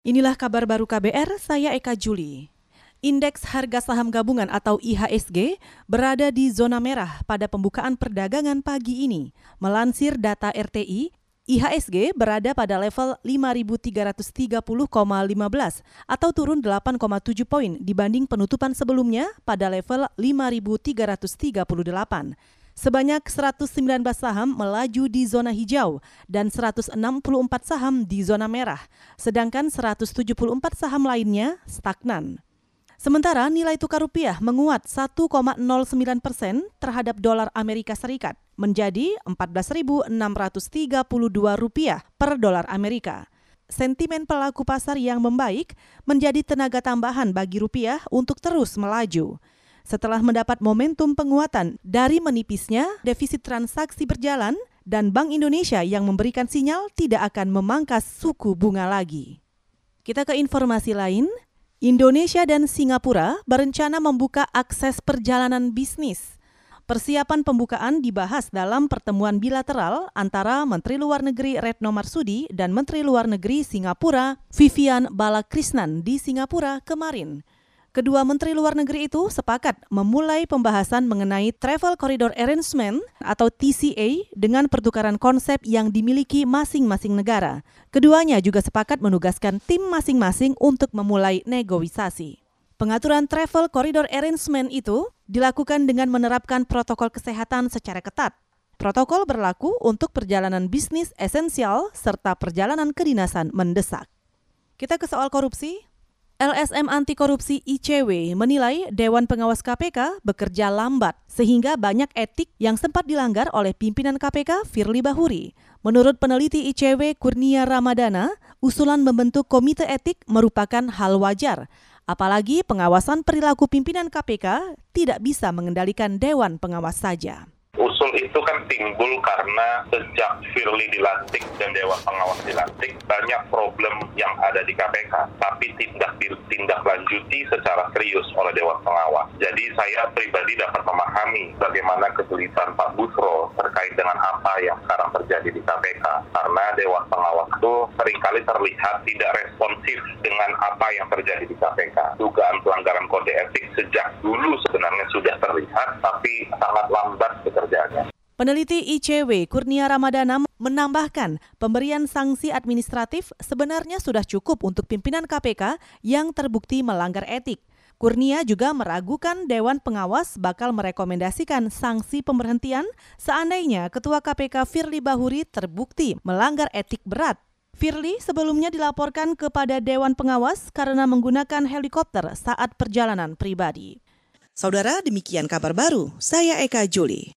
Inilah kabar baru KBR, saya Eka Juli. Indeks harga saham gabungan atau IHSG berada di zona merah pada pembukaan perdagangan pagi ini. Melansir data RTI, IHSG berada pada level 5.330,15 atau turun 8,7 poin dibanding penutupan sebelumnya pada level 5.338. Sebanyak 119 saham melaju di zona hijau dan 164 saham di zona merah, sedangkan 174 saham lainnya stagnan. Sementara nilai tukar rupiah menguat 1,09 persen terhadap dolar Amerika Serikat menjadi 14.632 rupiah per dolar Amerika. Sentimen pelaku pasar yang membaik menjadi tenaga tambahan bagi rupiah untuk terus melaju setelah mendapat momentum penguatan dari menipisnya defisit transaksi berjalan dan Bank Indonesia yang memberikan sinyal tidak akan memangkas suku bunga lagi. Kita ke informasi lain. Indonesia dan Singapura berencana membuka akses perjalanan bisnis. Persiapan pembukaan dibahas dalam pertemuan bilateral antara Menteri Luar Negeri Retno Marsudi dan Menteri Luar Negeri Singapura Vivian Balakrishnan di Singapura kemarin. Kedua menteri luar negeri itu sepakat memulai pembahasan mengenai Travel Corridor Arrangement atau TCA dengan pertukaran konsep yang dimiliki masing-masing negara. Keduanya juga sepakat menugaskan tim masing-masing untuk memulai negosiasi. Pengaturan Travel Corridor Arrangement itu dilakukan dengan menerapkan protokol kesehatan secara ketat. Protokol berlaku untuk perjalanan bisnis esensial serta perjalanan kedinasan mendesak. Kita ke soal korupsi. LSM Anti Korupsi ICW menilai Dewan Pengawas KPK bekerja lambat sehingga banyak etik yang sempat dilanggar oleh pimpinan KPK Firly Bahuri. Menurut peneliti ICW Kurnia Ramadana, usulan membentuk komite etik merupakan hal wajar. Apalagi pengawasan perilaku pimpinan KPK tidak bisa mengendalikan Dewan Pengawas saja itu kan timbul karena sejak Firly dilantik dan Dewan Pengawas dilantik banyak problem yang ada di KPK tapi tindak lanjuti secara serius oleh Dewan Pengawas. Jadi saya pribadi dapat memahami bagaimana kesulitan Pak Busro terkait dengan apa yang sekarang terjadi di KPK karena Dewan Pengawas itu sering kali terlihat tidak responsif dengan apa yang terjadi di KPK. Dugaan pelanggaran kode etik sejak dulu sebenarnya sudah terlihat tapi sangat lambat bekerjanya. Peneliti ICW Kurnia Ramadana menambahkan pemberian sanksi administratif sebenarnya sudah cukup untuk pimpinan KPK yang terbukti melanggar etik. Kurnia juga meragukan Dewan Pengawas bakal merekomendasikan sanksi pemberhentian seandainya Ketua KPK Firly Bahuri terbukti melanggar etik berat. Firly sebelumnya dilaporkan kepada Dewan Pengawas karena menggunakan helikopter saat perjalanan pribadi. Saudara, demikian kabar baru. Saya Eka Juli.